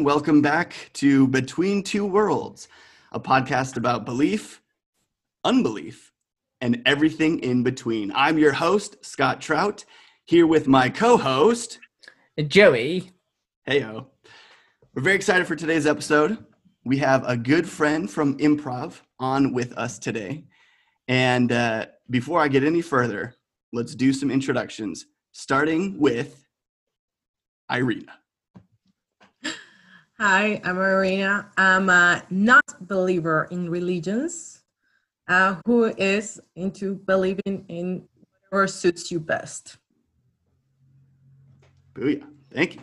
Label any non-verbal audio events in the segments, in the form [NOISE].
everyone. Welcome back to Between Two Worlds, a podcast about belief, unbelief, and everything in between. I'm your host, Scott Trout, here with my co host, Joey. Heyo. We're very excited for today's episode. We have a good friend from improv on with us today. And uh, before I get any further, let's do some introductions, starting with Irina. Hi, I'm Irina. I'm a not believer in religions, uh, who is into believing in whatever suits you best. Booyah. Thank you.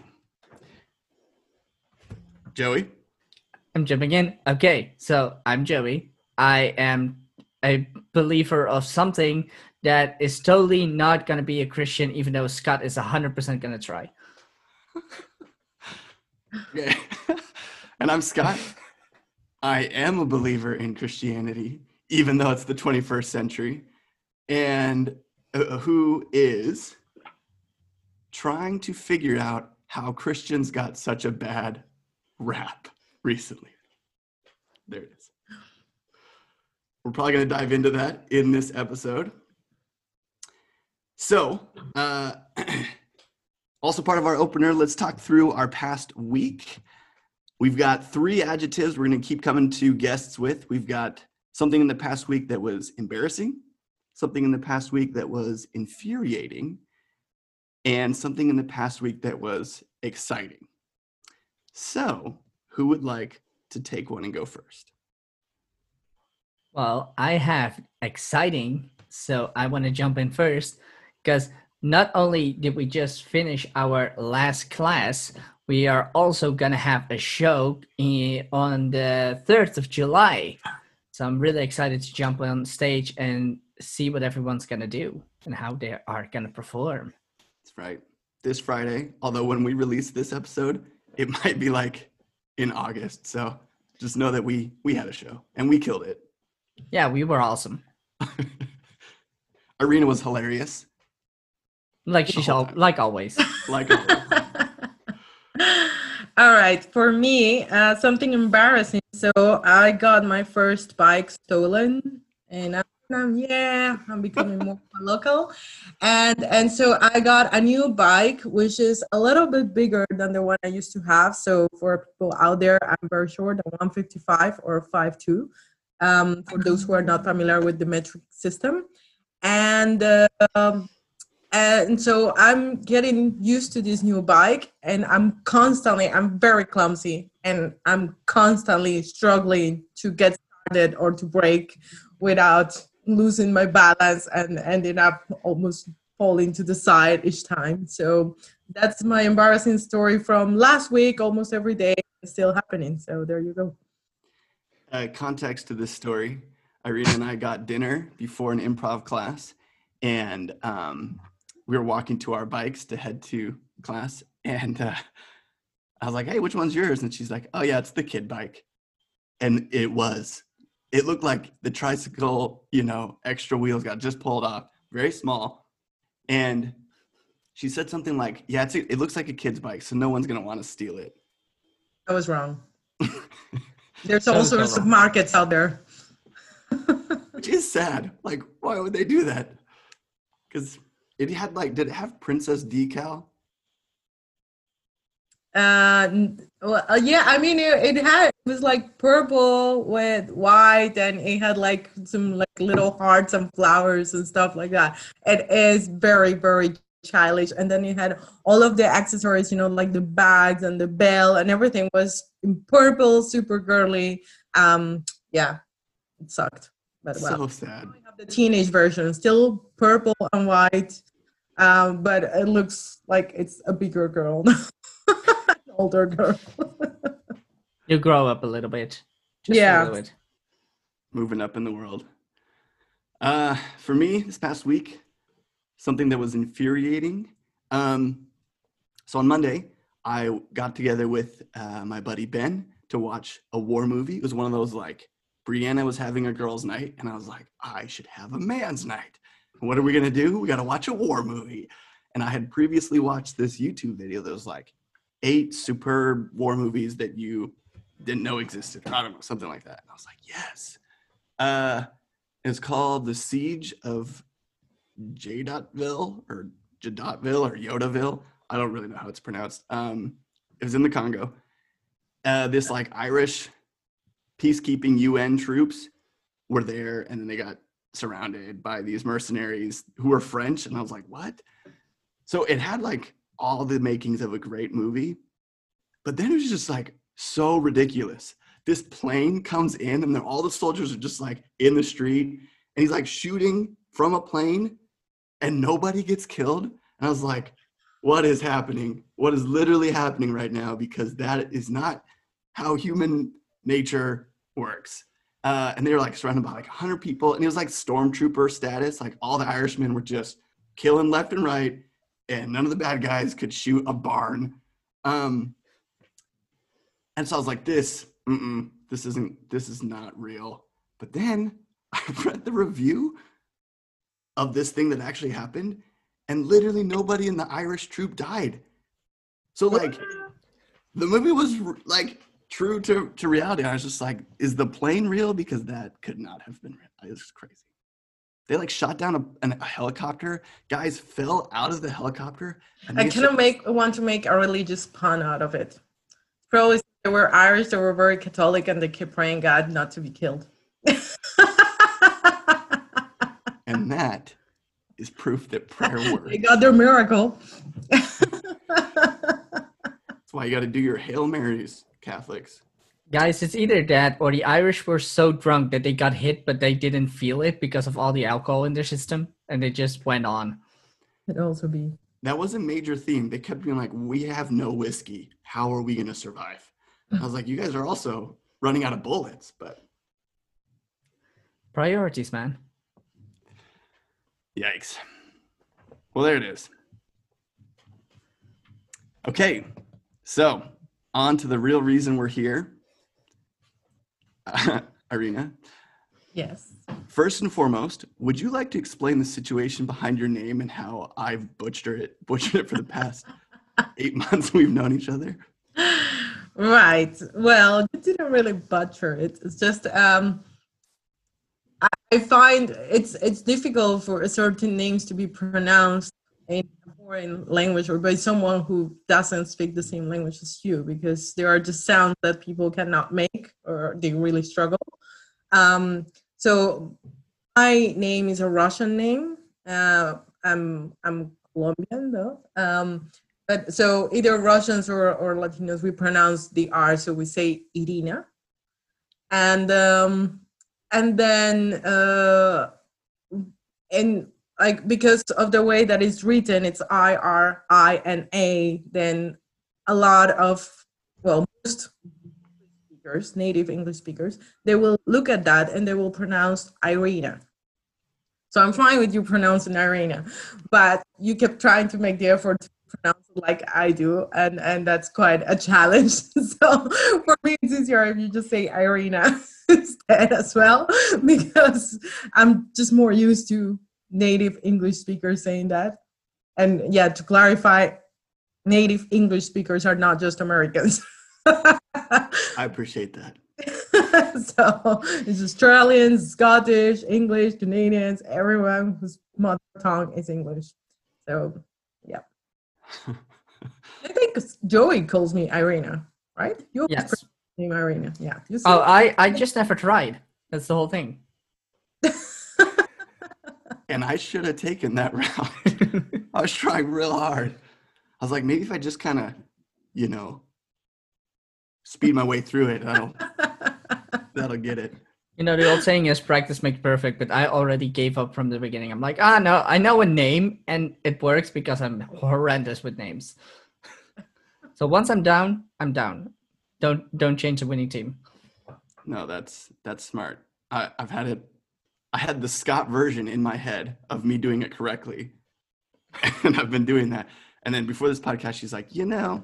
Joey. I'm jumping in. Okay, so I'm Joey. I am a believer of something that is totally not going to be a Christian, even though Scott is 100% going to try. [LAUGHS] Okay. [LAUGHS] and I'm Scott. I am a believer in Christianity, even though it's the 21st century, and uh, who is trying to figure out how Christians got such a bad rap recently. There it is. We're probably going to dive into that in this episode. So, uh, [CLEARS THROAT] also part of our opener, let's talk through our past week. We've got three adjectives we're going to keep coming to guests with. We've got something in the past week that was embarrassing, something in the past week that was infuriating, and something in the past week that was exciting. So, who would like to take one and go first? Well, I have exciting, so I want to jump in first because not only did we just finish our last class, we are also going to have a show in, on the 3rd of July. So I'm really excited to jump on stage and see what everyone's going to do and how they are going to perform. That's right. This Friday, although when we release this episode, it [LAUGHS] might be like in August. So just know that we we had a show and we killed it. Yeah, we were awesome. [LAUGHS] Irina was hilarious. Like she's all, like always. [LAUGHS] Like always. All right, for me, uh, something embarrassing. So I got my first bike stolen, and I'm, I'm yeah, I'm becoming more local, and and so I got a new bike, which is a little bit bigger than the one I used to have. So for people out there, I'm very short, the 155 or 52. Um, for those who are not familiar with the metric system, and uh, um, and so i'm getting used to this new bike and i'm constantly i'm very clumsy and i'm constantly struggling to get started or to break without losing my balance and ending up almost falling to the side each time. So that's my embarrassing story from last week almost every day it's still happening. So there you go. Uh, context to this story. Irene and i got dinner before an improv class and um, we were walking to our bikes to head to class and uh, i was like hey which one's yours? And she's like oh yeah it's the kid bike. And it was. It looked like the tricycle you know extra wheels got just pulled off very small. And she said something like yeah it's a, it looks like a kid's bike so no one's going to want to steal it. I was wrong. [LAUGHS] There's all sorts of markets out there. Which is sad. Like why would they do that? Because it had like, did it have princess decal? Uh, well, uh, yeah. I mean, it, it had it was like purple with white, and it had like some like little hearts and flowers and stuff like that. It is very very childish, and then it had all of the accessories, you know, like the bags and the bell and everything was in purple, super girly. Um, yeah, it sucked, but well. So sad the teenage version, still purple and white, um, but it looks like it's a bigger girl, [LAUGHS] older girl. [LAUGHS] you grow up a little bit. yeah. Little bit. Moving up in the world. Uh, for me, this past week, something that was infuriating. Um, so on Monday, I got together with uh, my buddy Ben to watch a war movie. It was one of those like Brianna was having a girls' night, and I was like, I should have a man's night. What are we gonna do? We gotta watch a war movie. And I had previously watched this YouTube video that was like, eight superb war movies that you didn't know existed. I don't know, something like that. And I was like, yes. Uh, it's called The Siege of Jadotville or Jadotville or Yodaville. I don't really know how it's pronounced. Um, it was in the Congo. Uh, this like Irish peacekeeping UN troops were there, and then they got surrounded by these mercenaries who were French. And I was like, what? So it had like all the makings of a great movie, but then it was just like so ridiculous. This plane comes in, and all the soldiers are just like in the street, and he's like shooting from a plane, and nobody gets killed. And I was like, what is happening? What is literally happening right now? Because that is not how human nature works. Uh, and they were like surrounded by like 100 people, and it was like stormtrooper status. Like all the Irishmen were just killing left and right, and none of the bad guys could shoot a barn. Um, and so I was like, this, this isn't, this is not real. But then [LAUGHS] I read the review of this thing that actually happened, and literally nobody in the Irish troop died. So like, the movie was like true to, to reality. I was just like, is the plane real? Because that could not have been real. It was crazy. They like shot down a, an, a helicopter. Guys fell out of the helicopter. I kind of make want to make a religious pun out of it. Probably they were Irish, they were very Catholic, and they kept praying God not to be killed. [LAUGHS] and that is proof that prayer [LAUGHS] works. they got their miracle. [LAUGHS] That's why you got to do your Hail Marys, Catholics. Guys, it's either that or the Irish were so drunk that they got hit, but they didn't feel it because of all the alcohol in their system, and they just went on. Could also be. That was a major theme. They kept being like, "We have no whiskey. How are we going to survive?" I was like, "You guys are also running out of bullets." But priorities, man. Yikes. Well, there it is. Okay, so on to the real reason we're here. [LAUGHS] Irina. Yes. First and foremost, would you like to explain the situation behind your name and how I've butchered it, [LAUGHS] butchered it for the past [LAUGHS] eight months we've known each other? Right. Well, you didn't really butcher it. It's just um, I find it's it's difficult for certain names to be pronounced in a foreign language or by someone who doesn't speak the same language as you because there are just sounds that people cannot make or they really struggle. Um, so my name is a Russian name. Uh, I'm I'm Colombian though. Um, but so either Russians or, or Latinos, we pronounce the R, so we say Irina. And um, and then uh, and like because of the way that it's written it's i r i n a then a lot of well most speakers native english speakers they will look at that and they will pronounce irina. So i'm fine with you pronouncing irina but you kept trying to make the effort to pronounce it like i do and and that's quite a challenge. [LAUGHS] So for me it's easier if you just say irina [LAUGHS] instead as well [LAUGHS] because i'm just more used to native English speakers saying that. And yeah, to clarify, native English speakers are not just Americans. I appreciate that. [LAUGHS] so it's Australians, Scottish, English, Canadians, everyone whose mother tongue is English. So yeah. [LAUGHS] I think Joey calls me Irina, right? You yes. name Irina. Yeah. Oh, I I [LAUGHS] just never tried. That's the whole thing and I should have taken that [LAUGHS] route. [LAUGHS] I was trying real hard. I was like, maybe if I just kind of, you know, speed my way through it, that'll [LAUGHS] that'll get it. You know, the old saying is practice makes perfect, but I already gave up from the beginning. I'm like, ah, no, I know a name and it works because I'm horrendous with names. so once I'm down, I'm down. Don't don't change the winning team. No, that's that's smart. I, I've had it I had the Scott version in my head of me doing it correctly. [LAUGHS] And I've been doing that. And then before this podcast, she's like, you know,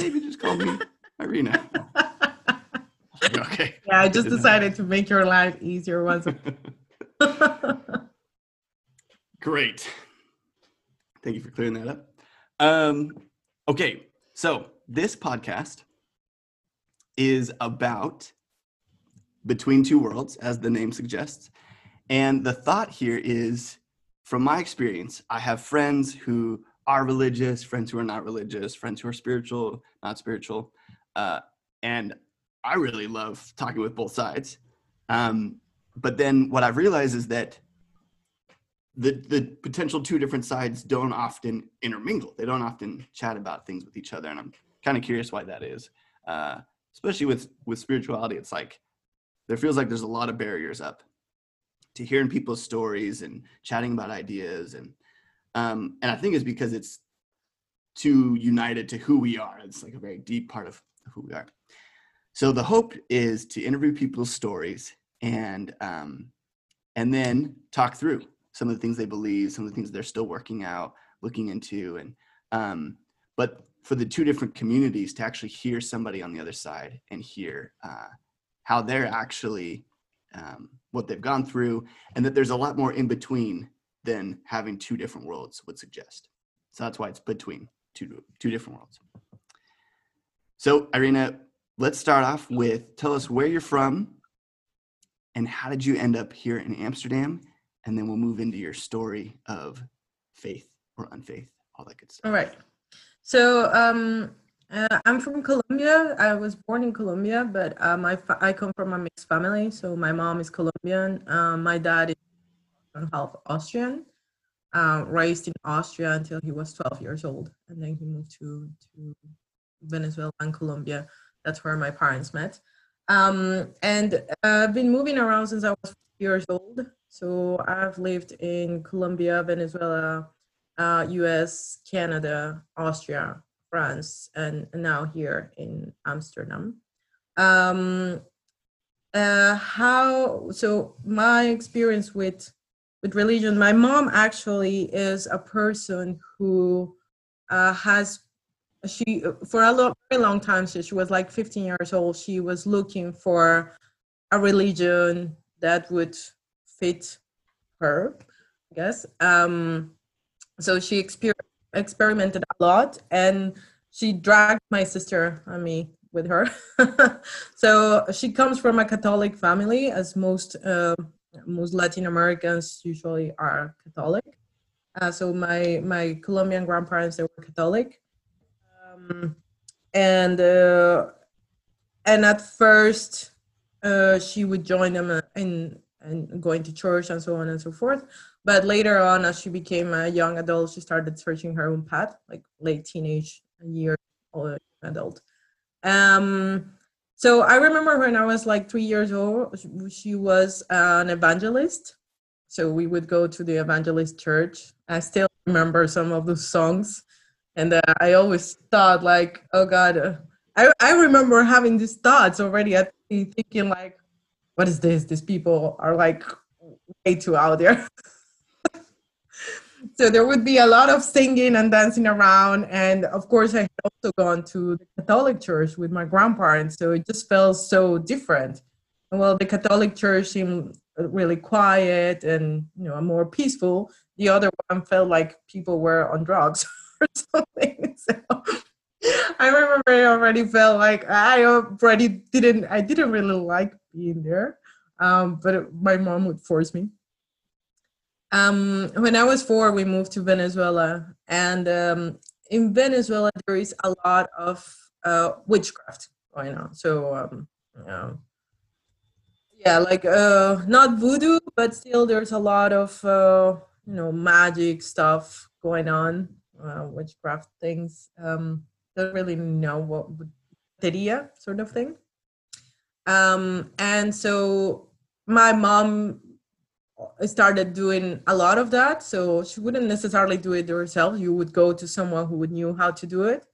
maybe just call me Irina. [LAUGHS] Like, okay. Yeah, I just decided to make your life easier once. [LAUGHS] Great. Thank you for clearing that up. Um, okay, so this podcast is about between two worlds, as the name suggests. And the thought here is from my experience, I have friends who are religious, friends who are not religious, friends who are spiritual, not spiritual. Uh, and I really love talking with both sides. Um, but then what I've realized is that the the potential two different sides don't often intermingle. They don't often chat about things with each other, and I'm kind of curious why that is. Uh, especially with with spirituality, it's like there feels like there's a lot of barriers up to hearing people's stories and chatting about ideas, and um, and I think it's because it's too united to who we are. It's like a very deep part of who we are. So the hope is to interview people's stories and um, and then talk through some of the things they believe, some of the things they're still working out, looking into, and um, but for the two different communities to actually hear somebody on the other side and hear uh, how they're actually um, what they've gone through, and that there's a lot more in between than having two different worlds would suggest. So that's why it's between two two different worlds. So Irina, let's start off with tell us where you're from and how did you end up here in Amsterdam and then we'll move into your story of faith or unfaith, all that good stuff. All right. So um, uh, I'm from Colombia. I was born in Colombia, but uh, my fa- I come from a mixed family. So my mom is Colombian. Um, my dad is half Austrian. Uh, raised in Austria until he was 12 years old, and then he moved to to Venezuela and Colombia. That's where my parents met. Um, and I've been moving around since I was years old. So I've lived in Colombia, Venezuela, uh, US, Canada, Austria, France, and now here in Amsterdam. Um, uh, how so my experience with with religion my mom actually is a person who uh, has she for a long, very long time since she was like 15 years old she was looking for a religion that would fit her, I guess. Um, so she exper- experimented a lot and she dragged my sister and me with her. [LAUGHS] so she comes from a Catholic family, as most uh, most Latin Americans usually are Catholic. Uh, so my my Colombian grandparents they were Catholic, um, and uh, and at first uh, she would join them in and going to church and so on and so forth. But later on, as she became a young adult, she started searching her own path, like late teenage years, or adult. Um, so I remember when I was like three years old, she was an evangelist. So we would go to the evangelist church. I still remember some of those songs, and uh, I always thought like, oh God, uh, I I remember having these thoughts already at thinking like, what is this? These people are like way too out there. [LAUGHS] so there would be a lot of singing and dancing around. And of course, I had also gone to the Catholic church with my grandparents. So it just felt so different. Well, the Catholic church seemed uh, really quiet and you know more peaceful. The other one felt like people were on drugs [LAUGHS] or something. [LAUGHS] So I remember I already felt like I already didn't I didn't really like being there, um, but it, my mom would force me. Um, when I was four, we moved to Venezuela, and um, in Venezuela there is a lot of uh, witchcraft going on. So, um, you yeah, like uh, not voodoo, but still there's a lot of uh, you know magic stuff going on, uh, witchcraft things. Um, don't really know what sort of thing. Um, and so my mom started doing a lot of that. So she wouldn't necessarily do it herself. You would go to someone who would knew how to do it.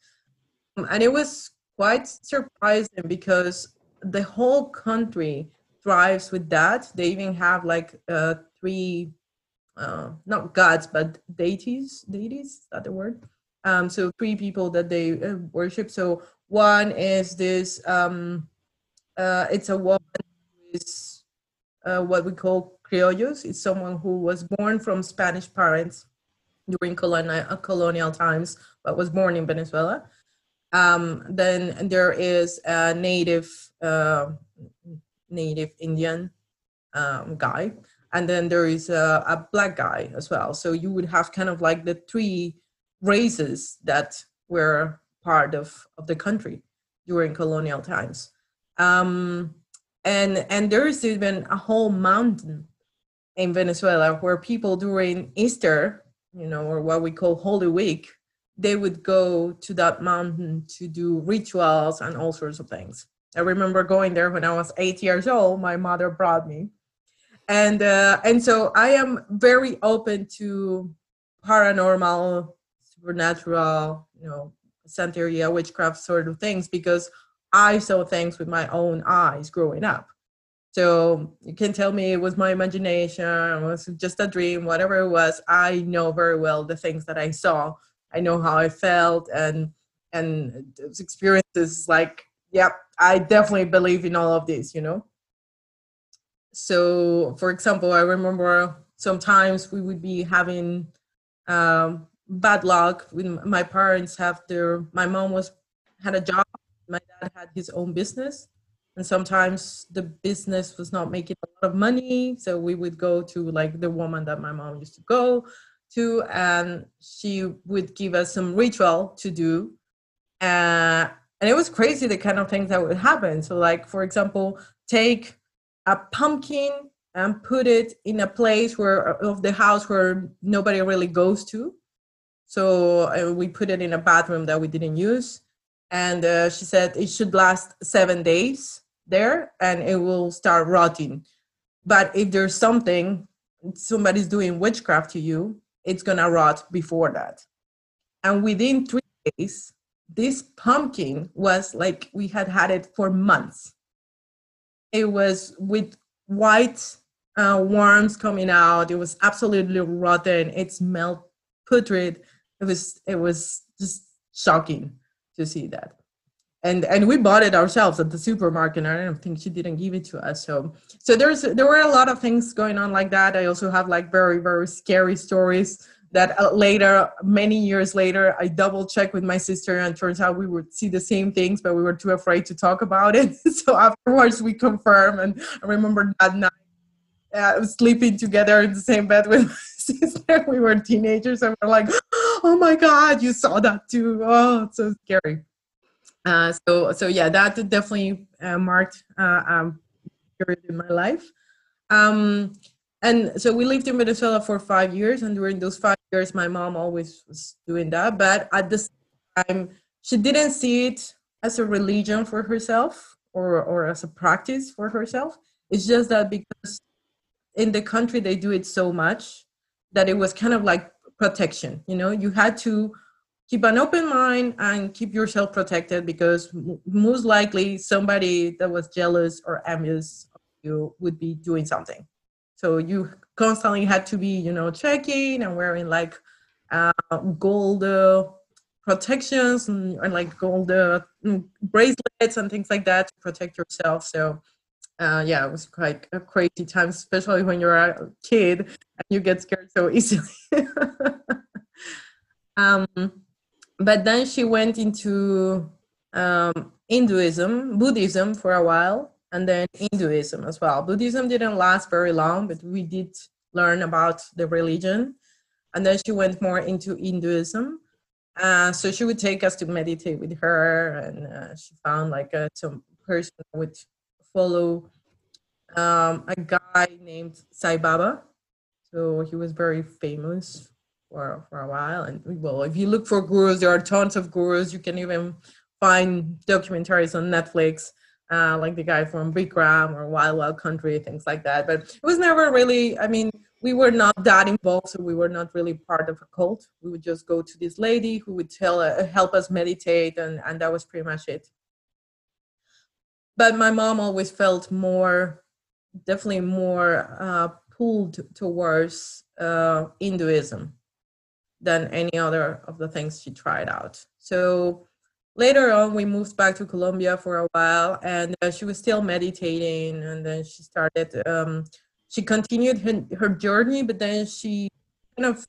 Um, and it was quite surprising because the whole country thrives with that. They even have like uh, three, uh, not gods, but deities. Deities, is that the word? Um, so three people that they uh, worship. So one is this um, uh, it's a woman who is uh, what we call criollos. It's someone who was born from Spanish parents during colonial, uh, colonial times, but was born in Venezuela. Um, then there is a native uh, native Indian um, guy, and then there is a, a black guy as well. So you would have kind of like the three races that were part of, of the country during colonial times. Um, and and there is even a whole mountain in Venezuela where people during Easter, you know, or what we call Holy Week, they would go to that mountain to do rituals and all sorts of things. I remember going there when I was eight years old. My mother brought me, and uh, and so I am very open to paranormal, supernatural, you know, Santeria, witchcraft sort of things because I saw things with my own eyes growing up. So you can tell me it was my imagination, it was just a dream, whatever it was. I know very well the things that I saw. I know how I felt, and and those experiences. Like, yep, I definitely believe in all of this. You know. So, for example, I remember sometimes we would be having um, bad luck. My parents have their, my mom was had a job, my dad had his own business, and sometimes the business was not making a lot of money so we would go to like the woman that my mom used to go to and she would give us some ritual to do uh, and it was crazy the kind of things that would happen. So like for example take a pumpkin and put it in a place where of the house where nobody really goes to. So uh, we put it in a bathroom that we didn't use and uh, she said it should last seven days there and it will start rotting. But if there's something somebody's doing witchcraft to you, it's gonna rot before that. And within three days, this pumpkin was like we had had it for months. It was with white uh, worms coming out. It was absolutely rotten. It smelled putrid. It was it was just shocking to see that. And and we bought it ourselves at the supermarket i don't think she didn't give it to us. So so there's there were a lot of things going on like that. I also have like very very scary stories that uh, later many years later i double checked with my sister and turns out we would see the same things but we were too afraid to talk about it. [LAUGHS] So afterwards we confirm and i remember that night uh, sleeping together in the same bed with [LAUGHS] we were teenagers and we're like oh my god you saw that too oh it's so scary uh, so so yeah, that definitely uh, marked uh, um, period in my life. Um, and so we lived in Venezuela for five years, and during those five years, my mom always was doing that. But at the time, she didn't see it as a religion for herself or or as a practice for herself. It's just that because in the country they do it so much that it was kind of like protection. You know, you had to keep an open mind and keep yourself protected because most likely somebody that was jealous or envious of you would be doing something so you constantly had to be you know checking and wearing like uh, gold uh, protections and, and, like gold uh, mm, bracelets and things like that to protect yourself so uh, yeah, it was quite a crazy time, especially when you're a kid and you get scared so easily. [LAUGHS] um, but then she went into um, Hinduism, Buddhism for a while, and then Hinduism as well. Buddhism didn't last very long, but we did learn about the religion. And then she went more into Hinduism. Uh, so she would take us to meditate with her, and uh, she found like a, some person would follow um, a guy named Sai Baba. So he was very famous for for a while. And well, if you look for gurus, there are tons of gurus. You can even find documentaries on Netflix, uh, like the guy from Bikram or Wild Wild Country, things like that. But it was never really. I mean, we were not that involved, so we were not really part of a cult. We would just go to this lady who would tell uh, help us meditate, and and that was pretty much it. But my mom always felt more, definitely more uh, pulled towards uh, Hinduism than any other of the things she tried out. So later on, we moved back to Colombia for a while, and uh, she was still meditating. And then she started, um, she continued her, her journey, but then she kind of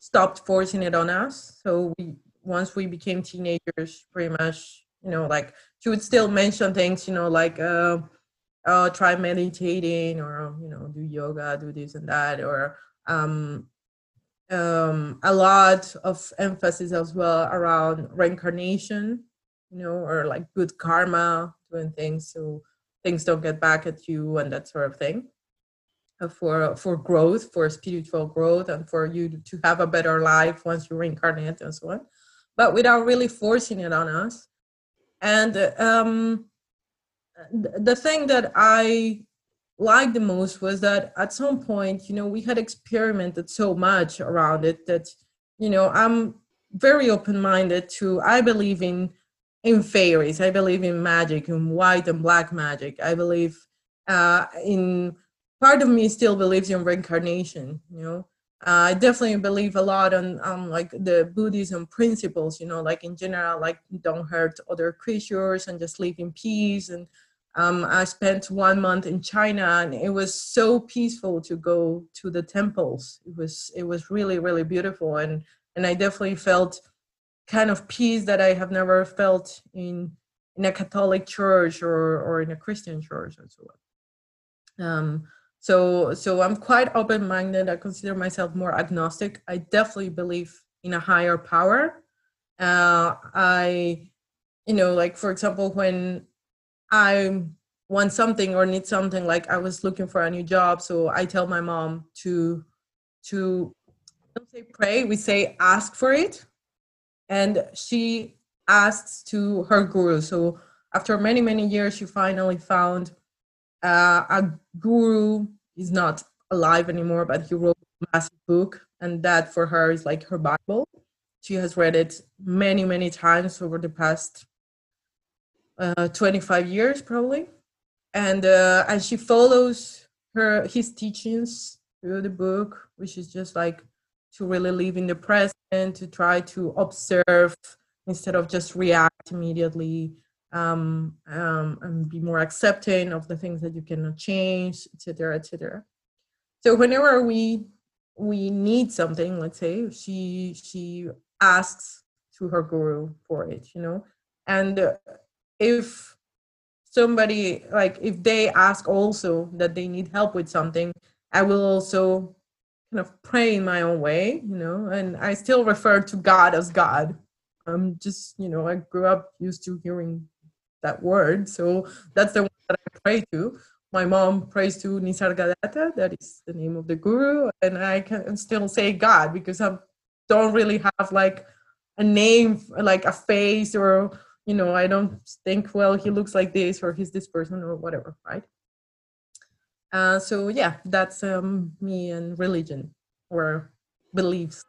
stopped forcing it on us. So we once we became teenagers, pretty much, you know, like she would still mention things, you know, like uh, uh try meditating or you know do yoga, do this and that, or um, um, a lot of emphasis as well around reincarnation, you know, or like good karma, doing things so things don't get back at you and that sort of thing. Uh, for for growth for spiritual growth and for you to have a better life once you reincarnate and so on. But without really forcing it on us and um, the thing that i liked the most was that at some point you know we had experimented so much around it that you know i'm very open-minded to i believe in in fairies. I believe in magic, in white and black magic. I believe uh, in part of me still believes in reincarnation. You know, uh, I definitely believe a lot on um, like the Buddhism principles. You know, like in general, like don't hurt other creatures and just live in peace. And um, I spent one month in China, and it was so peaceful to go to the temples. It was it was really really beautiful, and and I definitely felt kind of peace that I have never felt in in a Catholic church or or in a Christian church and so on. Um, so so I'm quite open minded. I consider myself more agnostic. I definitely believe in a higher power. Uh, I, you know, like for example, when I want something or need something, like I was looking for a new job, so I tell my mom to to don't say pray, we say ask for it and she asks to her guru. So after many many years, she finally found uh, a guru. is not alive anymore, but he wrote a massive book, and that for her is like her Bible. She has read it many many times over the past uh, 25 years probably, and uh, and she follows her his teachings through the book, which is just like to really live in the present to try to observe instead of just react immediately um, um, and be more accepting of the things that you cannot change etc etc so whenever we we need something let's say she she asks to her guru for it you know? And if somebody like if they ask also that they need help with something i will also kind of pray in my own way, you know, and I still refer to God as God. I'm just, you know, I grew up used to hearing that word. So that's the one that I pray to. My mom prays to Nisargadatta, that is the name of the guru, and I can still say God because I don't really have like a name, like a face, or you know, I don't think, well, he looks like this or he's this person or whatever, right? Uh, so yeah, that's um, me and religion or beliefs.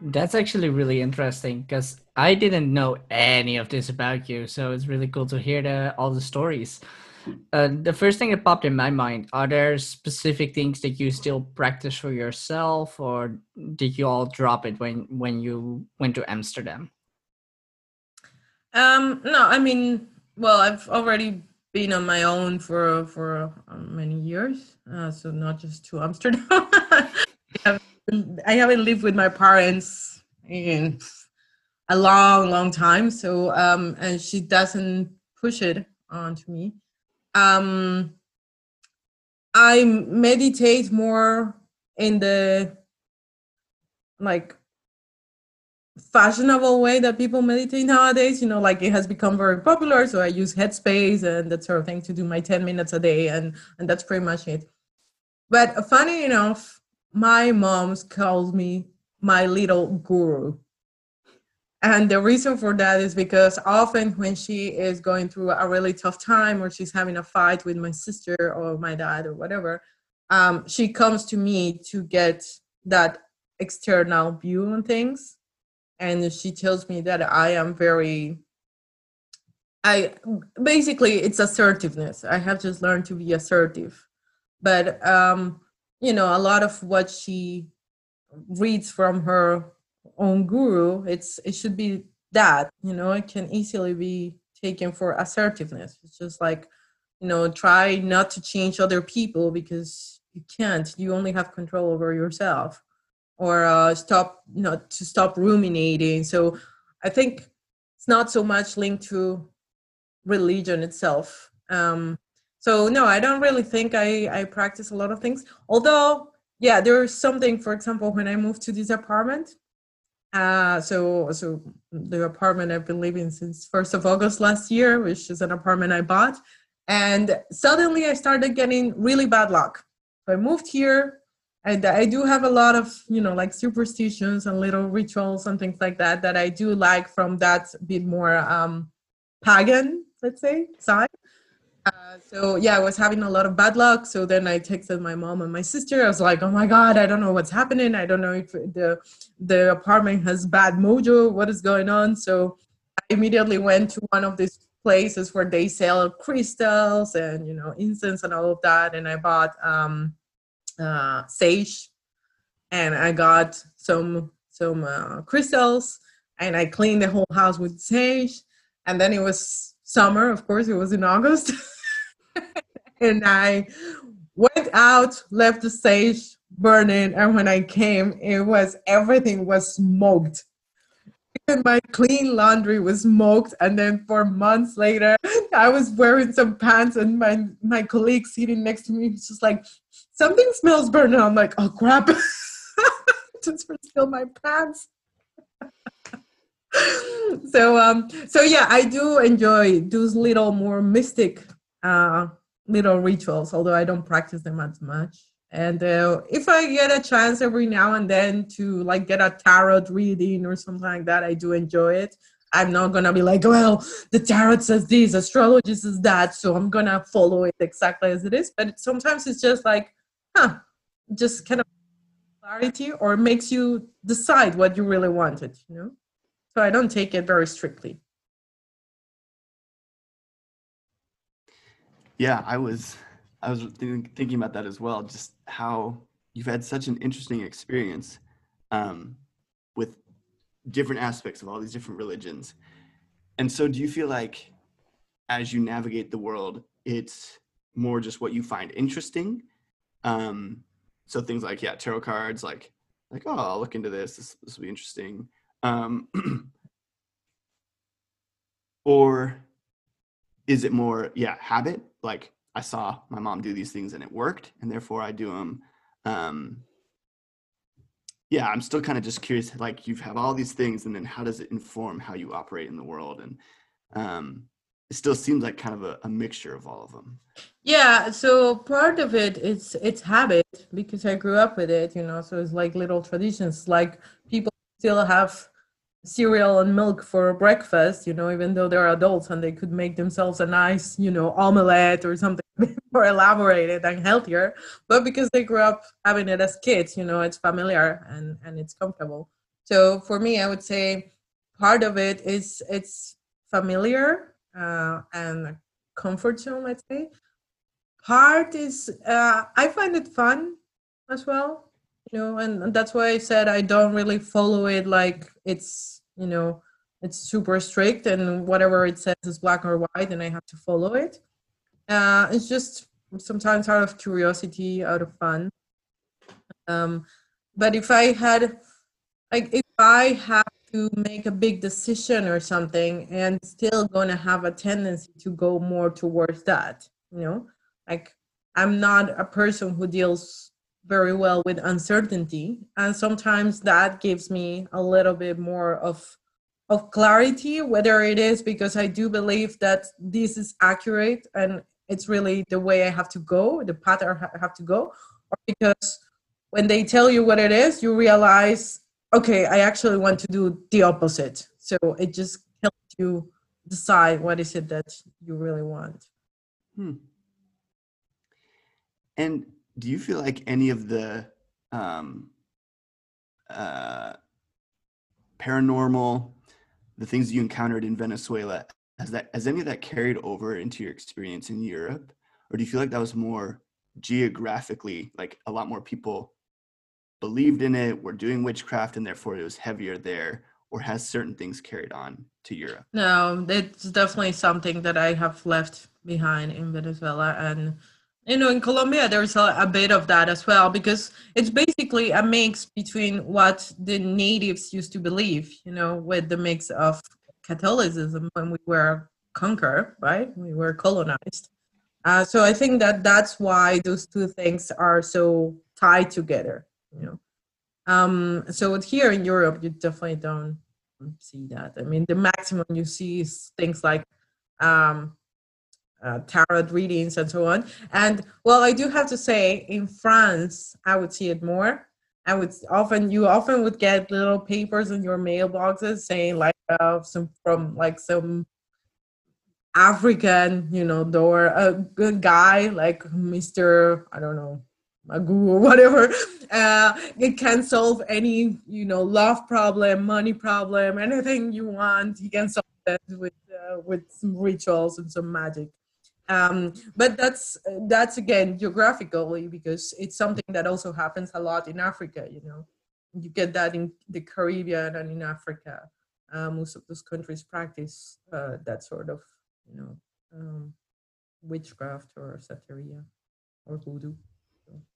That's actually really interesting because I didn't know any of this about you. So it's really cool to hear the, all the stories. Uh, the first thing that popped in my mind are there specific things that you still practice for yourself or did you all drop it when when you went to amsterdam um no i mean well i've already been on my own for for um, many years, uh, so not just to Amsterdam. [LAUGHS] I, haven't, lived with my parents in a long, long time. So um, and she doesn't push it onto me. Um, I meditate more in the like fashionable way that people meditate nowadays. You know, like it has become very popular. So I use Headspace and that sort of thing to do my 10 minutes a day, and and that's pretty much it. But funny enough, my mom's calls me my little guru. And the reason for that is because often when she is going through a really tough time or she's having a fight with my sister or my dad or whatever, um, she comes to me to get that external view on things and she tells me that I am very I basically it's assertiveness. I have just learned to be assertive. But um you know, a lot of what she reads from her own guru, it's it should be that, you know, it can easily be taken for assertiveness. It's just like, you know, try not to change other people because you can't. You only have control over yourself or uh, stop you know to stop ruminating so i think it's not so much linked to religion itself um so no i don't really think i i practice a lot of things. Although yeah there's something for example when i moved to this apartment uh so so the apartment i've been living since first of august last year which is an apartment i bought and suddenly i started getting really bad luck. So i moved here and i do have a lot of you know like superstitions and little rituals and things like that that i do like from that bit more um pagan let's say side uh, so yeah, I was having a lot of bad luck. So then I texted my mom and my sister. I was like, "Oh my god, I don't know what's happening. I don't know if the the apartment has bad mojo. What is going on?" So I immediately went to one of these places where they sell crystals and you know incense and all of that, and I bought um, uh, sage, and I got some some uh, crystals, and I cleaned the whole house with sage. And then it was summer, of course. It was in August. [LAUGHS] and I went out, left the stage burning, and when I came, it was everything was smoked. Even my clean laundry was smoked, and then for months later, [LAUGHS] I was wearing some pants, and my my colleague sitting next to me was just like, "Something smells burning." I'm like, "Oh crap!" [LAUGHS] just for still my pants. [LAUGHS] so um so yeah i do enjoy those little more mystic uh, little rituals, although I don't practice them as much. And uh, if I get a chance every now and then to like get a tarot reading or something like that, I do enjoy it. I'm not gonna be like, well, the tarot says this, astrology says that, so I'm gonna follow it exactly as it is. But sometimes it's just like, huh, just kind of clarity or makes you decide what you really wanted, you know. So I don't take it very strictly. Yeah, I was I was think, thinking about that as well. Just how you've had such an interesting experience um, with different aspects of all these different religions. And so, do you feel like as you navigate the world, it's more just what you find interesting? Um, so things like yeah, tarot cards, like like oh, I'll look into this. This this will be interesting. Um, [CLEARS THROAT] or is it more yeah habit? Like i saw my mom do these things and it worked and therefore i do them um yeah i'm still kind of just curious like you have all these things and then how does it inform how you operate in the world? And um it still seems like kind of a, a mixture of all of them yeah so part of it it's it's habit because i grew up with it you know so it's like little traditions like people still have cereal and milk for breakfast, you know, even though they're adults and they could make themselves a nice, you know, omelette or something [LAUGHS] more elaborated and healthier. But because they grew up having it as kids, you know, it's familiar and, and it's comfortable. So for me, I would say part of it is it's familiar uh, and comfort zone, let's say. Part is uh, I find it fun as well you know and that's why i said i don't really follow it like it's you know it's super strict and whatever it says is black or white and i have to follow it. Uh, it's just sometimes out of curiosity out of fun. Um, but if i had like if i have to make a big decision or something and still gonna have a tendency to go more towards that you know like i'm not a person who deals very well with uncertainty and sometimes that gives me a little bit more of of clarity whether it is because i do believe that this is accurate and it's really the way i have to go the path i have to go or because when they tell you what it is you realize okay i actually want to do the opposite so it just helps you decide what is it that you really want hmm. and do you feel like any of the um, uh, paranormal, the things you encountered in Venezuela, has that has any of that carried over into your experience in Europe, or do you feel like that was more geographically, like a lot more people believed in it, were doing witchcraft, and therefore it was heavier there, or has certain things carried on to Europe? No, it's definitely something that I have left behind in Venezuela and you know in colombia there's a, a, bit of that as well because it's basically a mix between what the natives used to believe you know with the mix of catholicism when we were conquered right? We were colonized. Uh, so i think that that's why those two things are so tied together you know. Um, so here in europe you definitely don't see that. I mean the maximum you see is things like um, uh, tarot readings and so on. And well, I do have to say, in France, I would see it more. I would often, you often would get little papers in your mailboxes saying like uh, some from like some African, you know, door a good guy like Mr. I don't know, Magoo or whatever. [LAUGHS] Uh, it can solve any, you know, love problem, money problem, anything you want. He can solve it with uh, with some rituals and some magic um, but that's that's again geographically because it's something that also happens a lot in africa you know. You get that in the caribbean and in africa uh, most of those countries practice uh, that sort of you know um, witchcraft or santeria or voodoo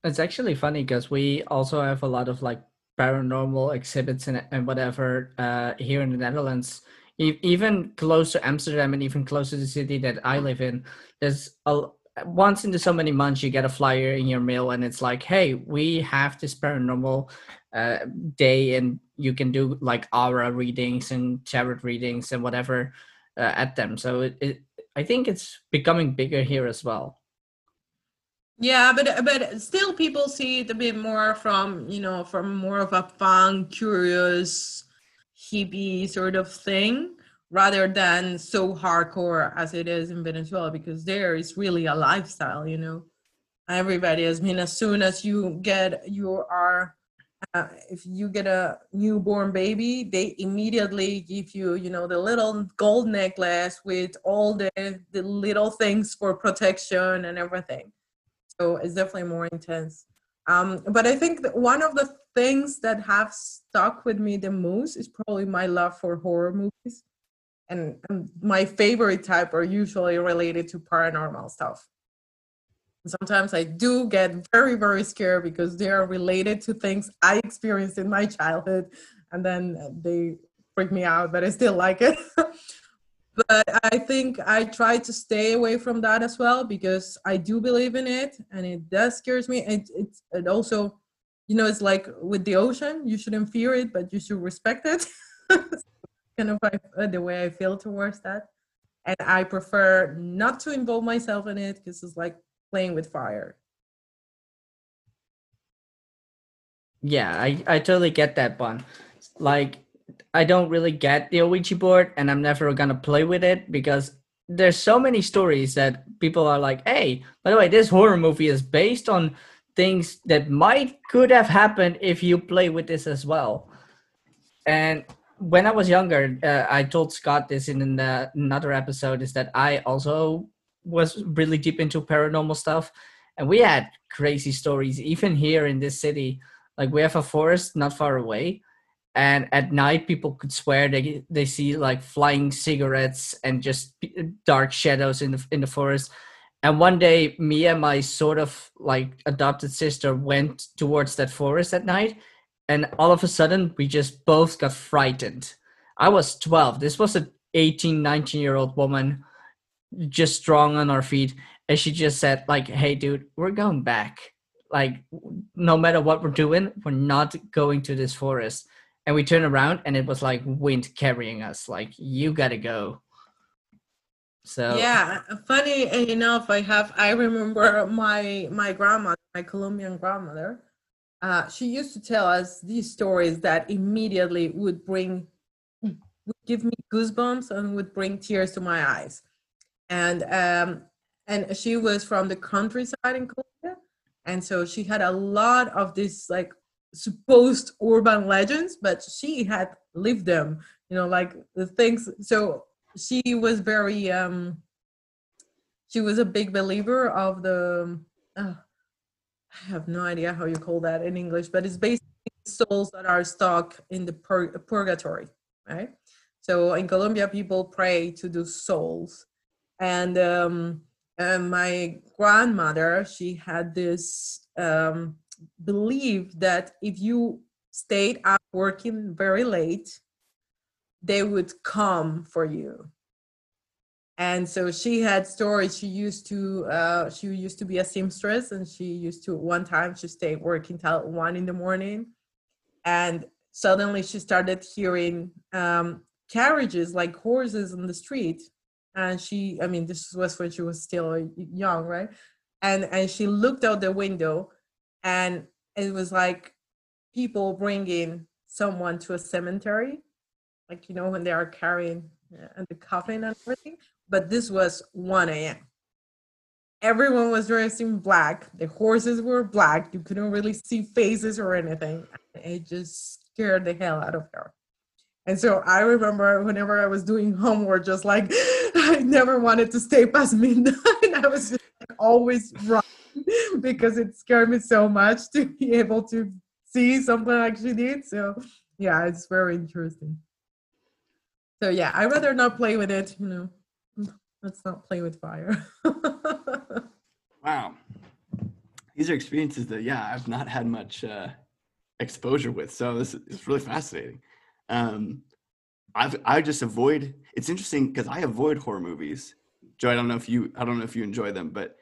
it's actually funny because we also have a lot of like paranormal exhibits and, and whatever uh, here in the netherlands even close to Amsterdam and even close to the city that I live in, there's a once in so many months you get a flyer in your mail and it's like, hey, we have this paranormal uh, day and you can do like aura readings and tarot readings and whatever uh, at them. So it, it, I think it's becoming bigger here as well. Yeah, but but still, people see it a bit more from you know from more of a fun, curious hippie sort of thing rather than so hardcore as it is in Venezuela because there is really a lifestyle, you know. Everybody has been as soon as you get you are uh, if you get a newborn baby, they immediately give you, you know, the little gold necklace with all the the little things for protection and everything. So it's definitely more intense. Um, but I think one of the things that have stuck with me the most is probably my love for horror movies. And, and my favorite type are usually related to paranormal stuff. Sometimes I do get very, very scared because they are related to things I experienced in my childhood, and then they freak me out, but I still like it. [LAUGHS] but I think I try to stay away from that as well because I do believe in it and it does scares me. It it, it also, you know, it's like with the ocean, you shouldn't fear it, but you should respect it. [LAUGHS] kind of uh, the way I feel towards that. And I prefer not to involve myself in it because it's like playing with fire. Yeah, I, I totally get that, Bun. Like I don't really get the Ouija board and I'm never gonna play with it because there's so many stories that people are like, hey, by the way, this horror movie is based on things that might could have happened if you play with this as well. And when I was younger, uh, I told Scott this in the, another episode is that I also was really deep into paranormal stuff and we had crazy stories even here in this city. Like we have a forest not far away and at night people could swear they they see like flying cigarettes and just dark shadows in the in the forest. And one day me and my sort of like adopted sister went towards that forest at night and all of a sudden we just both got frightened. I was 12 this was an 18 19 year old woman just strong on our feet and she just said like hey dude we're going back. Like no matter what we're doing we're not going to this forest and we turned around and it was like wind carrying us like you gotta go. So yeah funny enough i have i remember my my grandma my colombian grandmother uh, she used to tell us these stories that immediately would bring would give me goosebumps and would bring tears to my eyes. And um and she was from the countryside in colombia and so she had a lot of this like supposed urban legends, but she had lived them, you know, like the things. So she was very, um, she was a big believer of the, uh, I have no idea how you call that in English, but it's basically souls that are stuck in the pur- purgatory, right? So in Colombia, people pray to those souls. And um, and my grandmother she had this um, belief that if you stayed up working very late they would come for you. And so she had stories. She used to uh, she used to be a seamstress and she used to one time she stayed working till one in the morning. And suddenly she started hearing um, carriages like horses on the street. And she i mean this was when she was still young right? And and she looked out the window and it was like people bringing someone to a cemetery like you know when they are carrying uh, the coffin and everything but this was 1 a.m everyone was dressed in black the horses were black you couldn't really see faces or anything it just scared the hell out of her and so I remember whenever I was doing homework, just like [LAUGHS] I never wanted to stay past [LAUGHS] midnight. I was just like always running [LAUGHS] because it scared me so much to be able to see something like she did. So yeah, it's very interesting. So yeah, I rather not play with it, you know. Let's not play with fire. [LAUGHS] wow. These are experiences that yeah, I've not had much uh, exposure with. So this is really fascinating. Um, I've I just avoid. It's interesting because I avoid horror movies. Joe, I don't know if you I don't know if you enjoy them, but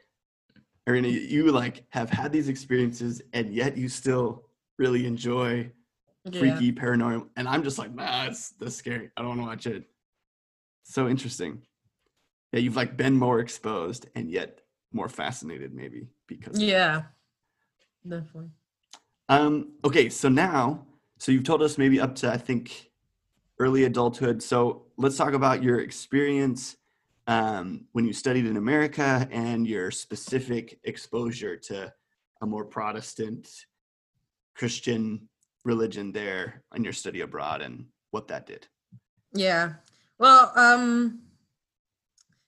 Irina, you like have had these experiences and yet you still really enjoy yeah. freaky paranormal. And I'm just like, nah, it's that's scary. I don't want to watch it. So interesting. Yeah, you've like been more exposed and yet more fascinated, maybe because yeah, definitely. Um. Okay, so now so you've told us maybe up to I think early adulthood. So let's talk about your experience um, when you studied in America and your specific exposure to a more Protestant Christian religion there in your study abroad and what that did. Yeah. Well, um,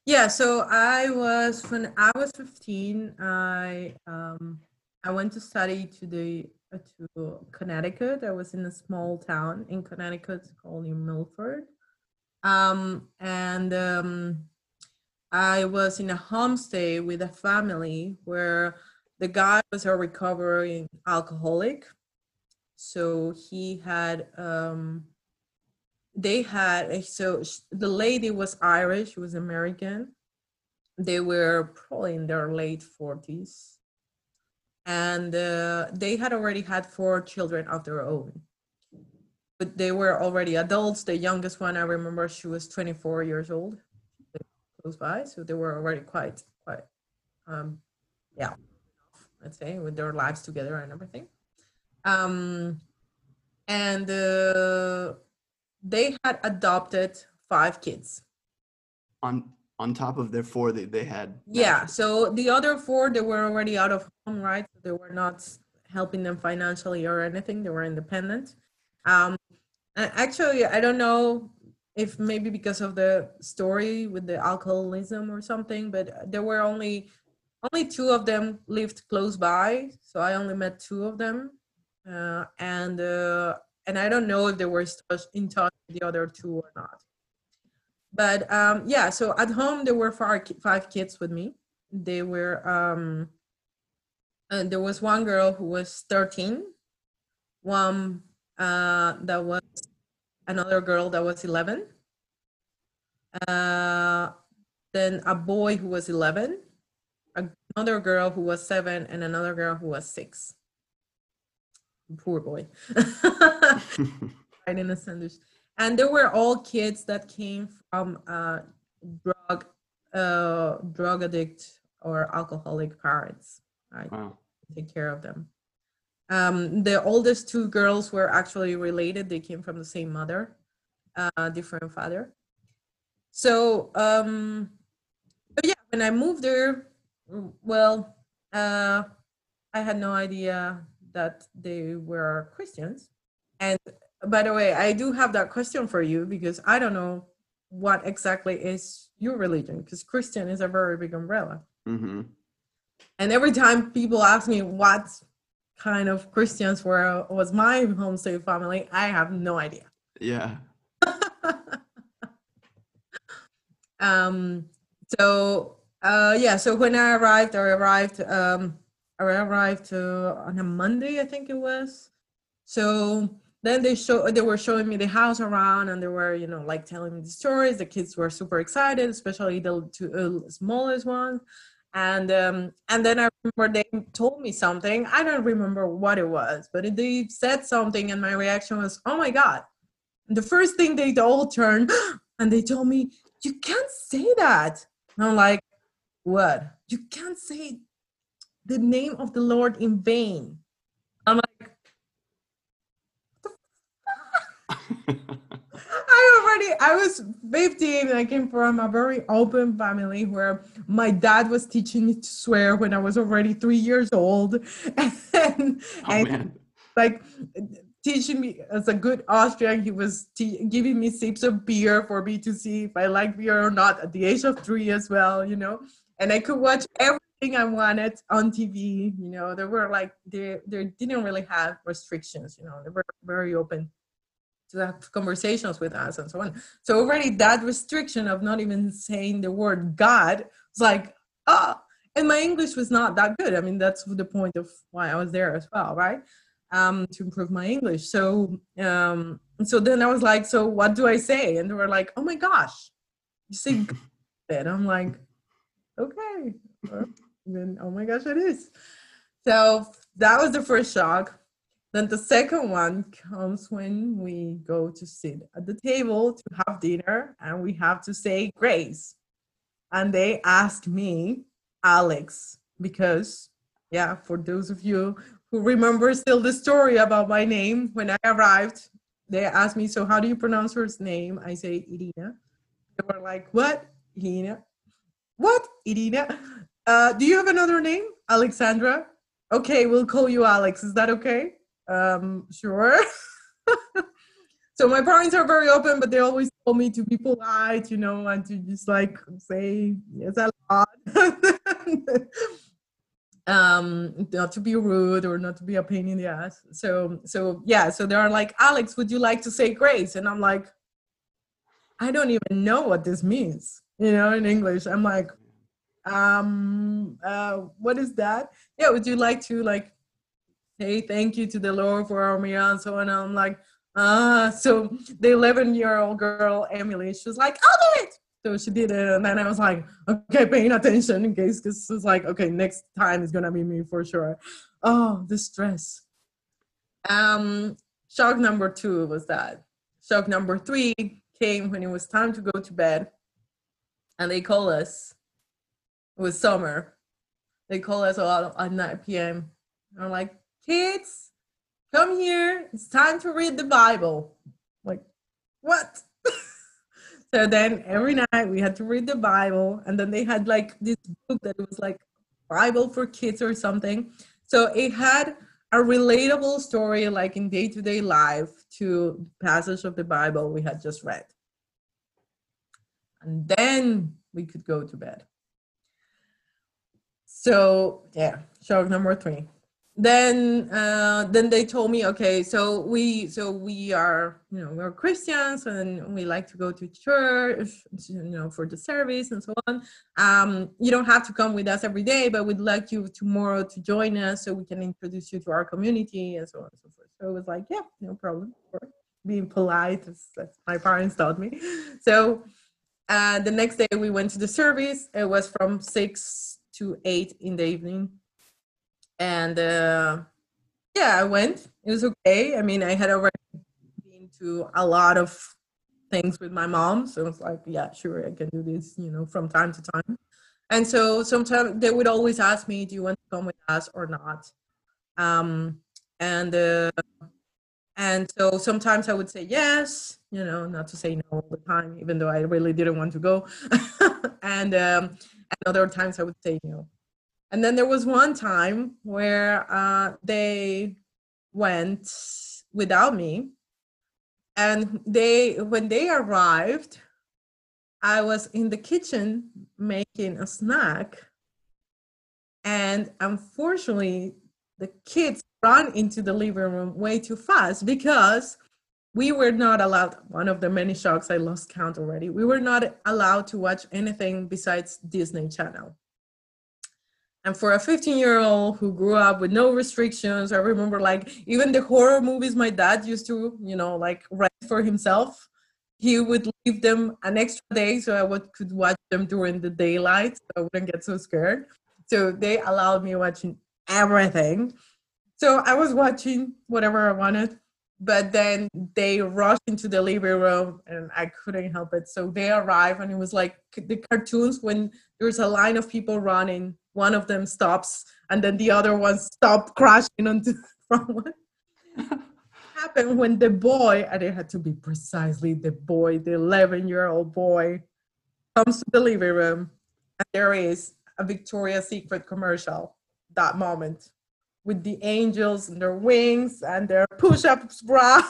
yeah, so I was when I was 15, I um I went to study to the to Connecticut. I was in a small town in Connecticut called Milford. Um, and um, I was in a homestay with a family where the guy was a recovering alcoholic. So he had, um, they had, so the lady was Irish, she was American. They were probably in their late 40s and uh, they had already had four children of their own but they were already adults the youngest one i remember she was 24 years old close by so they were already quite quite um yeah let's say with their lives together and everything. Um and uh, they had adopted five kids. On on top of their four that they had. Yeah so the other four they were already out of home right? So they were not helping them financially or anything. They were independent. Um actually i don't know if maybe because of the story with the alcoholism or something but there were only only two of them lived close by so i only met two of them. Uh, and uh, and i don't know if they were in touch with the other two or not. But um, yeah, so at home there were five, five kids with me. They were um, and there was one girl who was 13, one uh, that was another girl that was 11, uh, then a boy who was 11, another girl who was seven, and another girl who was six. Poor boy. [LAUGHS] right in a sandwich and they were all kids that came from uh, drug uh, drug addict or alcoholic parents. I wow. take care of them. Um, the oldest two girls were actually related. They came from the same mother, uh, different father. So, um, yeah, when I moved there, well, uh, I had no idea that they were Christians. And by the way, I do have that question for you because I don't know what exactly is your religion because Christian is a very big umbrella. Mm-hmm. And every time people ask me what kind of Christians were was my homestay family, I have no idea. Yeah. [LAUGHS] um. So uh, yeah. So when I arrived, I arrived. Um, I arrived uh, on a Monday, I think it was. So then they show they were showing me the house around, and they were you know like telling me the stories. The kids were super excited, especially the two uh, smallest ones. And um, and then I remember they told me something. I don't remember what it was, but they said something, and my reaction was, "Oh my god!" And the first thing they all turned [GASPS] and they told me, "You can't say that." And I'm like, "What? You can't say the name of the Lord in vain." I'm like, [LAUGHS] I already, I was 15. I came from a very open family where my dad was teaching me to swear when I was already three years old. [LAUGHS] And, oh, and like teaching me as a good Austrian, he was te- giving me sips of beer for me to see if I like beer or not at the age of three as well, you know. And I could watch everything I wanted on TV, you know. There were like they they didn't really have restrictions, you know. They were very open to have conversations with us and so on. So already that restriction of not even saying the word God was like, ah, oh. and my English was not that good. I mean, that's the point of why I was there as well, right? Um, to improve my English. So um, so then I was like, so what do I say? And they were like, oh my gosh, you say [LAUGHS] God. I'm like, okay. then oh my gosh, it is. So that was the first shock. Then the second one comes when we go to sit at the table to have dinner and we have to say grace. And they asked me, Alex, because, yeah, for those of you who remember still the story about my name, when I arrived, they asked me, So how do you pronounce her name? I say Irina. They were like, What? Irina. What? Irina. Uh, do you have another name? Alexandra? Okay, we'll call you Alex. Is that okay? Um sure. [LAUGHS] So my parents are very open but they always told me to be polite you know and to just like say yes a lot. [LAUGHS] Um not to be rude or not to be a pain in the ass. So so yeah so they're like alex would you like to say grace? And i'm like i don't even know what this means you know in english. I'm like um uh what is that? Yeah would you like to like hey, thank you to the Lord for our meal and so on. And I'm like, ah. So the 11 year old girl, Emily, she was like, I'll do it. So she did it. And then I was like, okay, paying attention in case, because it's like, okay, next time is going to be me for sure. Oh, the stress. Um, shock number two was that. Shock number three came when it was time to go to bed. And they call us, it was summer. They call us a lot at 9 p.m. I'm like, kids, come here. It's time to read the Bible. Like, what? [LAUGHS] so then every night we had to read the Bible. And then they had like this book that was like Bible for kids or something. So it had a relatable story, like in day to day life, to passage of the Bible we had just read. And then we could go to bed. So, yeah, shock number three then uh, then they told me okay so we so we are you know we're christians and we like to go to church you know for the service and so on. Um, you don't have to come with us every day but we'd like you tomorrow to join us so we can introduce you to our community and so on and so forth. So it was like yeah no problem. Being polite as, as my parents taught me. So uh, the next day we went to the service. It was from six to eight in the evening and uh, yeah, I went. It was okay. I mean, I had already been to a lot of things with my mom, so it's like, yeah, sure, I can do this, you know, from time to time. And so sometimes they would always ask me, "Do you want to come with us or not?" Um, and uh, and so sometimes I would say yes, you know, not to say no all the time, even though I really didn't want to go. [LAUGHS] and um, and other times I would say no. And then there was one time where uh, they went without me. And they, when they arrived, I was in the kitchen making a snack. And unfortunately, the kids ran into the living room way too fast because we were not allowed one of the many shocks i lost count already we were not allowed to watch anything besides disney channel and for a 15 year old who grew up with no restrictions i remember like even the horror movies my dad used to you know like rent for himself he would leave them an extra day so i would, could watch them during the daylight so i wouldn't get so scared. So they allowed me watching everything. So i was watching whatever i wanted but then they rushed into the living room and I couldn't help it. So they arrived and it was like the cartoons when there's a line of people running, one of them stops and then the other one stop crashing onto the [LAUGHS] front one. happened when the boy, and it had to be precisely the boy, the 11 year old boy, comes to the living room and there is a Victoria's Secret commercial that moment with the angels and their wings and their push-ups bra.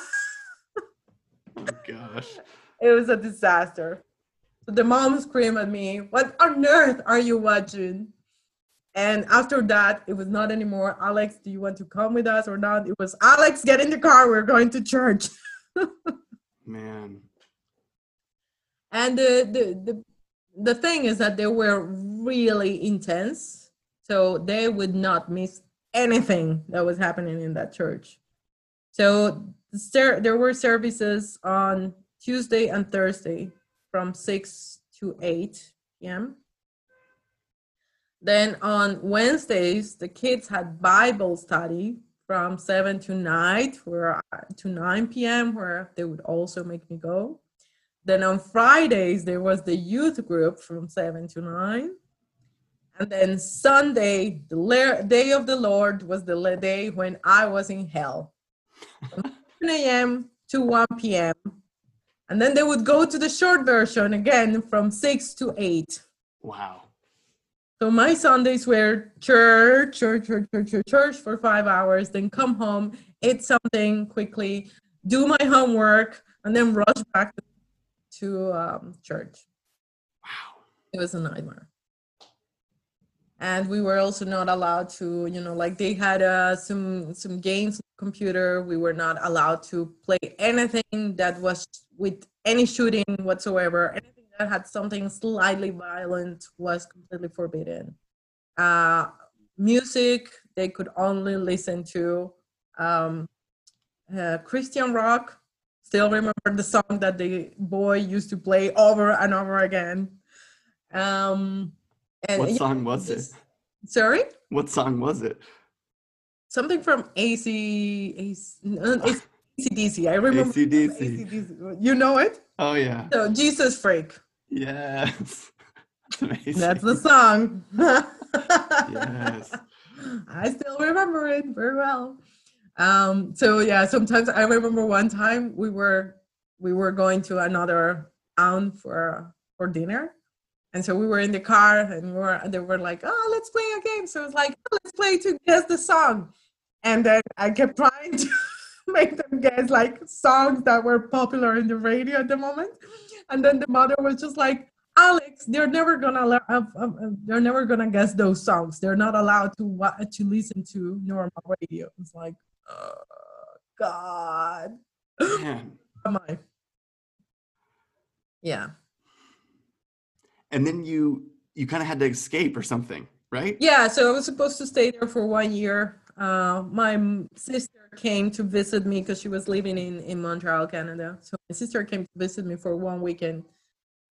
[LAUGHS] oh gosh. It was a disaster. So the mom screamed at me, What on earth are you watching? And after that, it was not anymore, Alex, do you want to come with us or not? It was Alex, get in the car, we're going to church. [LAUGHS] Man. And the, the the the thing is that they were really intense. So they would not miss anything that was happening in that church. So there were services on Tuesday and Thursday from 6 to 8 p.m. Then on Wednesdays, the kids had Bible study from 7 to 9 where, to 9 p.m. where they would also make me go. Then on Fridays, there was the youth group from 7 to 9. And then Sunday, the day of the Lord, was the day when I was in hell. From 7 a.m. to 1 p.m. And then they would go to the short version again from 6 to 8. Wow. So my Sundays were church, church, church, church, church, church for five hours, then come home, eat something quickly, do my homework, and then rush back to um, church. Wow. It was a nightmare and we were also not allowed to you know like they had uh, some some games on the computer. We were not allowed to play anything that was with any shooting whatsoever. Anything that had something slightly violent was completely forbidden. Uh, music they could only listen to um, uh, christian rock. Still remember the song that the boy used to play over and over again. Um, and what song was it? Sorry? What song was it? Something from AC, AC, ACDC. I remember ACDC. ACDC. You know it? Oh, yeah. So, Jesus Freak. Yes. [LAUGHS] That's, That's the song. yes. [LAUGHS] I still remember it very well. Um, so yeah, sometimes I remember one time we were we were going to another town for for dinner and so we were in the car and we were, they were like, oh, let's play a game. So it's like, oh, let's play to guess the song. And then I kept [LAUGHS] trying to make them guess like songs that were popular in the radio at the moment. And then the mother was just like, Alex, they're never gonna uh, uh, uh, they're never gonna guess those songs. They're not allowed to to listen to normal radio. It's like, oh, God. Man. [LAUGHS] Am I? Yeah and then you you kind of had to escape or something right? Yeah so i was supposed to stay there for one year. Uh, my sister came to visit me because she was living in, in montreal canada. So my sister came to visit me for one weekend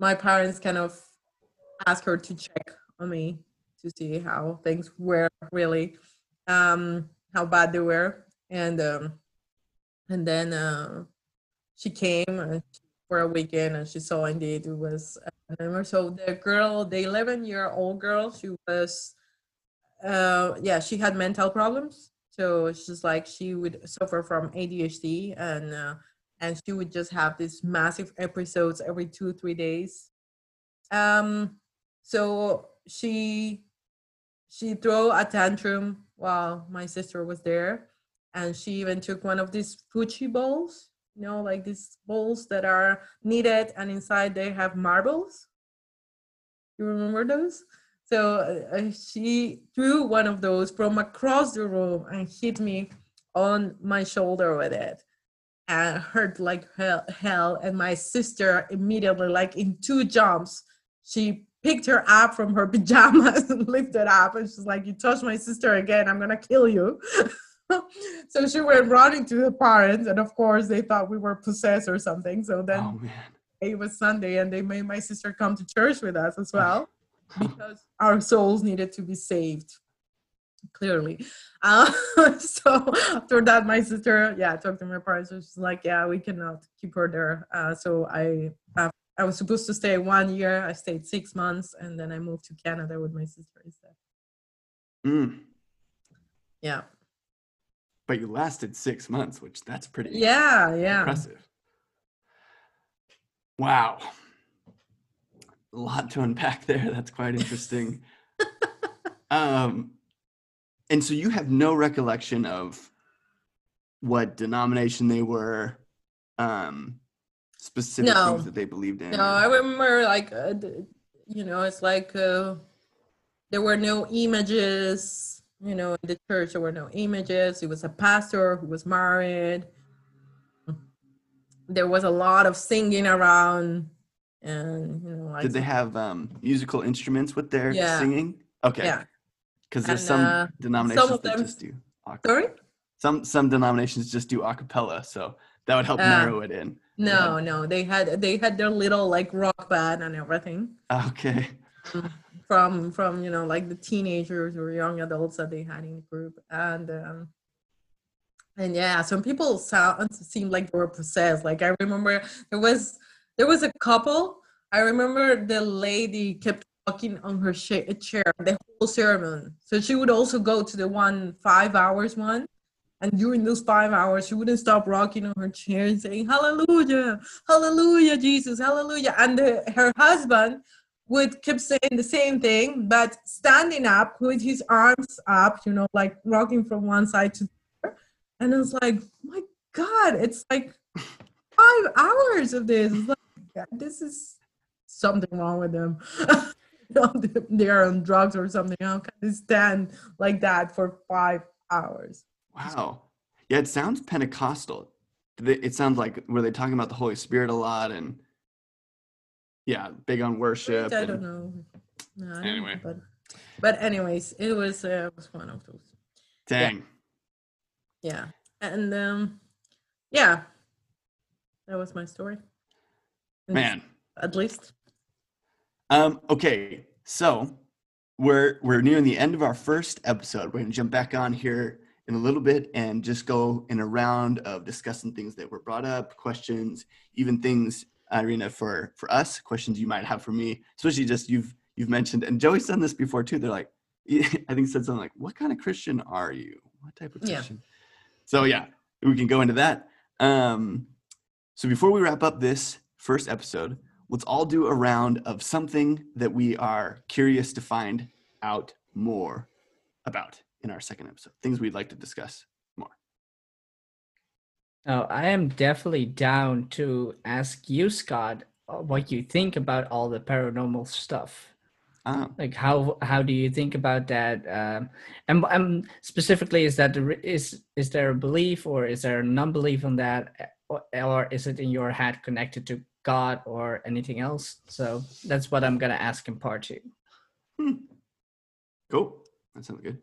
my parents kind of asked her to check on me to see how things were really um, how bad they were. And um, and then uh, she came and for a weekend and she saw indeed it. Was so the girl the 11 year old girl she was uh yeah she had mental problems. So it's just like she would suffer from adhd and uh, and she would just have these massive episodes every two three days. Um so she she threw a tantrum while my sister was there and she even took one of these fuchi balls you know, like these bowls that are kneaded and inside they have marbles. You remember those? So uh, uh, she threw one of those from across the room and hit me on my shoulder with it. and hurt like hell, hell. And my sister immediately, like in two jumps, she picked her up from her [LAUGHS] pajamas and lifted up. And she's like, You touch my sister again, I'm gonna kill you. [LAUGHS] [LAUGHS] so she went running to the parents, and of course, they thought we were possessed or something. So then Oh it was Sunday, and they made my sister come to church with us as well because our souls needed to be saved. Clearly, uh, [LAUGHS] so after that, my sister, yeah, talked to my parents. and She's like, "Yeah, we cannot keep her there." Uh, so I, uh, I was supposed to stay one year. I stayed six months, and then I moved to Canada with my sister instead. Mm. Yeah, But you lasted six months, which that's pretty yeah, yeah. impressive. Wow. A lot to unpack [LAUGHS] there. That's quite interesting. [LAUGHS] um, and so you have no recollection of what denomination they were, um, specific No. things that they believed in. No, I remember like uh, you know, it's like uh, there were no images. You know, in the church there were no images. It was a pastor who was married. There was a lot of singing around, and you know, like Did they have um, musical instruments with their Yeah. singing? Okay. yeah. Because there's And, some uh, denominations of that them- just do. a- Sorry? Some some denominations just do a cappella, so that would help Uh, narrow it in. No, no. They had they had their little like rock band and everything. Okay. From from you know like the teenagers or young adults that they had in the group. And um and yeah some people sound seemed like they were possessed. Like i remember there was there was a couple. I remember the lady kept walking on her cha- chair the whole sermon so she would also go to the one five hours one. And during those five hours she wouldn't stop rocking on her chair and saying hallelujah hallelujah jesus hallelujah. And the, her husband would keep saying the same thing, but standing up with his arms up, you know, like rocking from one side to the other. And I was like, my God, it's like five hours of this. Like, this is something wrong with them. [LAUGHS] They- They're on drugs or something. How can they stand like that for five hours? Wow. Yeah, it sounds Pentecostal. It sounds like were they talking about the Holy Spirit a lot and yeah, big on worship. I don't know. No, I don't know, Anyway. but but anyways, it was uh, it was one of those. Dang. yeah and um yeah that was my story And Man. at least Um, okay, so we're we're nearing the end of our first episode. We're gonna jump back on here in a little bit and just go in a round of discussing things that were brought up, questions, even things, Irina, for for us, questions you might have for me, especially just you've you've mentioned, and Joey's done this before too. They're like, [LAUGHS] I think said something like, "What kind of Christian are you? What type of Yeah. Christian?" So yeah, we can go into that. Um, so before we wrap up this first episode, let's all do a round of something that we are curious to find out more about in our second episode. Things we'd like to discuss. Oh, I am definitely down to ask you, Scott, uh, what you think about all the paranormal stuff. Ah, Like how how do you think about that? Um, and, and specifically, is that the, is is there a belief or is there a non-belief on that, or, or is it in your head connected to God or anything else? So that's what I'm gonna ask in part two. cool. That sounds good.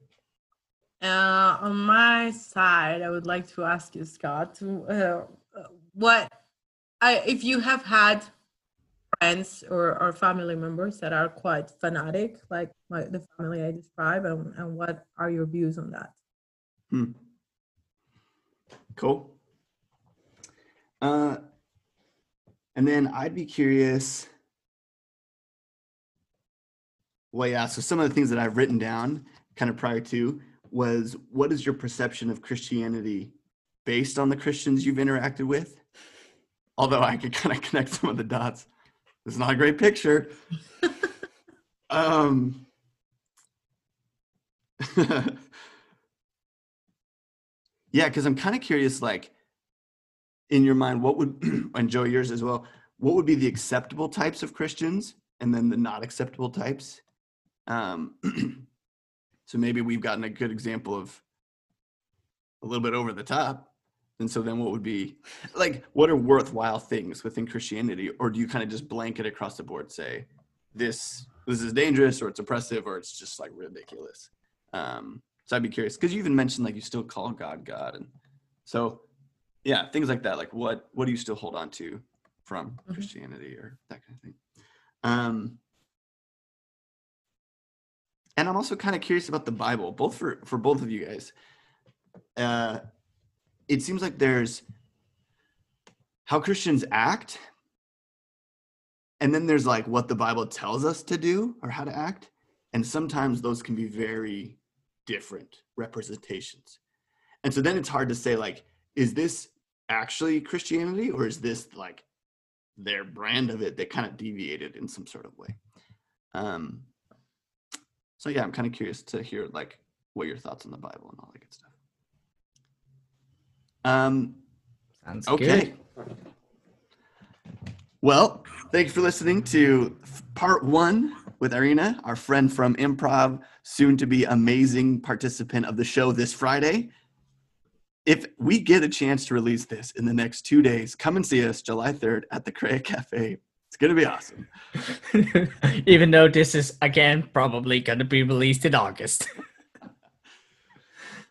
Uh on my side i would like to ask you scott uh, what i if you have had friends or, or family members that are quite fanatic like my, the family i describe and, and what are your views on that Hmm. Cool. Uh, and then I'd be curious. Well, yeah. So some of the things that I've written down, kind of prior to, was what is your perception of Christianity based on the Christians you've interacted with? Although I could [LAUGHS] kind of connect some of the dots. It's not a great picture. [LAUGHS] um. [LAUGHS] yeah, because I'm kind of curious, like, in your mind, what would, [CLEARS THROAT] and Joe, yours as well, what would be the acceptable types of Christians and then the not acceptable types? Um, [CLEARS THROAT] so maybe we've gotten a good example of a little bit over the top. And so then what would be like what are worthwhile things within Christianity or do you kind of just blanket across the board say this this is dangerous or it's oppressive or it's just like ridiculous. Um so I'd be curious because you even mentioned like you still call God God and so yeah, things like that like what what do you still hold on to from Mhm. Christianity or that kind of thing. Um and I'm also kind of curious about the Bible, both for for both of you guys. Uh, it seems like there's how Christians act, and then there's like what the Bible tells us to do or how to act, and sometimes those can be very different representations. And so then it's hard to say like, is this actually Christianity or is this like their brand of it that kind of deviated in some sort of way? Um, so yeah, I'm kind of curious to hear like what your thoughts on the Bible and all that good stuff. Um, Sounds okay. good. Well, thank you for listening to part one with Irina, our friend from improv, soon to be amazing participant of the show this Friday. If we get a chance to release this in the next two days, come and see us July 3rd at the Cray Cafe. Going to be awesome. [LAUGHS] Even though this is again probably gonna be released in August. [LAUGHS]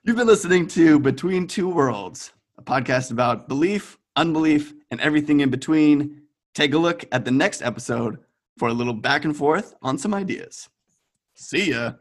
You've been listening to Between Two Worlds, a podcast about belief, unbelief, and everything in between. Take a look at the next episode for a little back and forth on some ideas. See ya.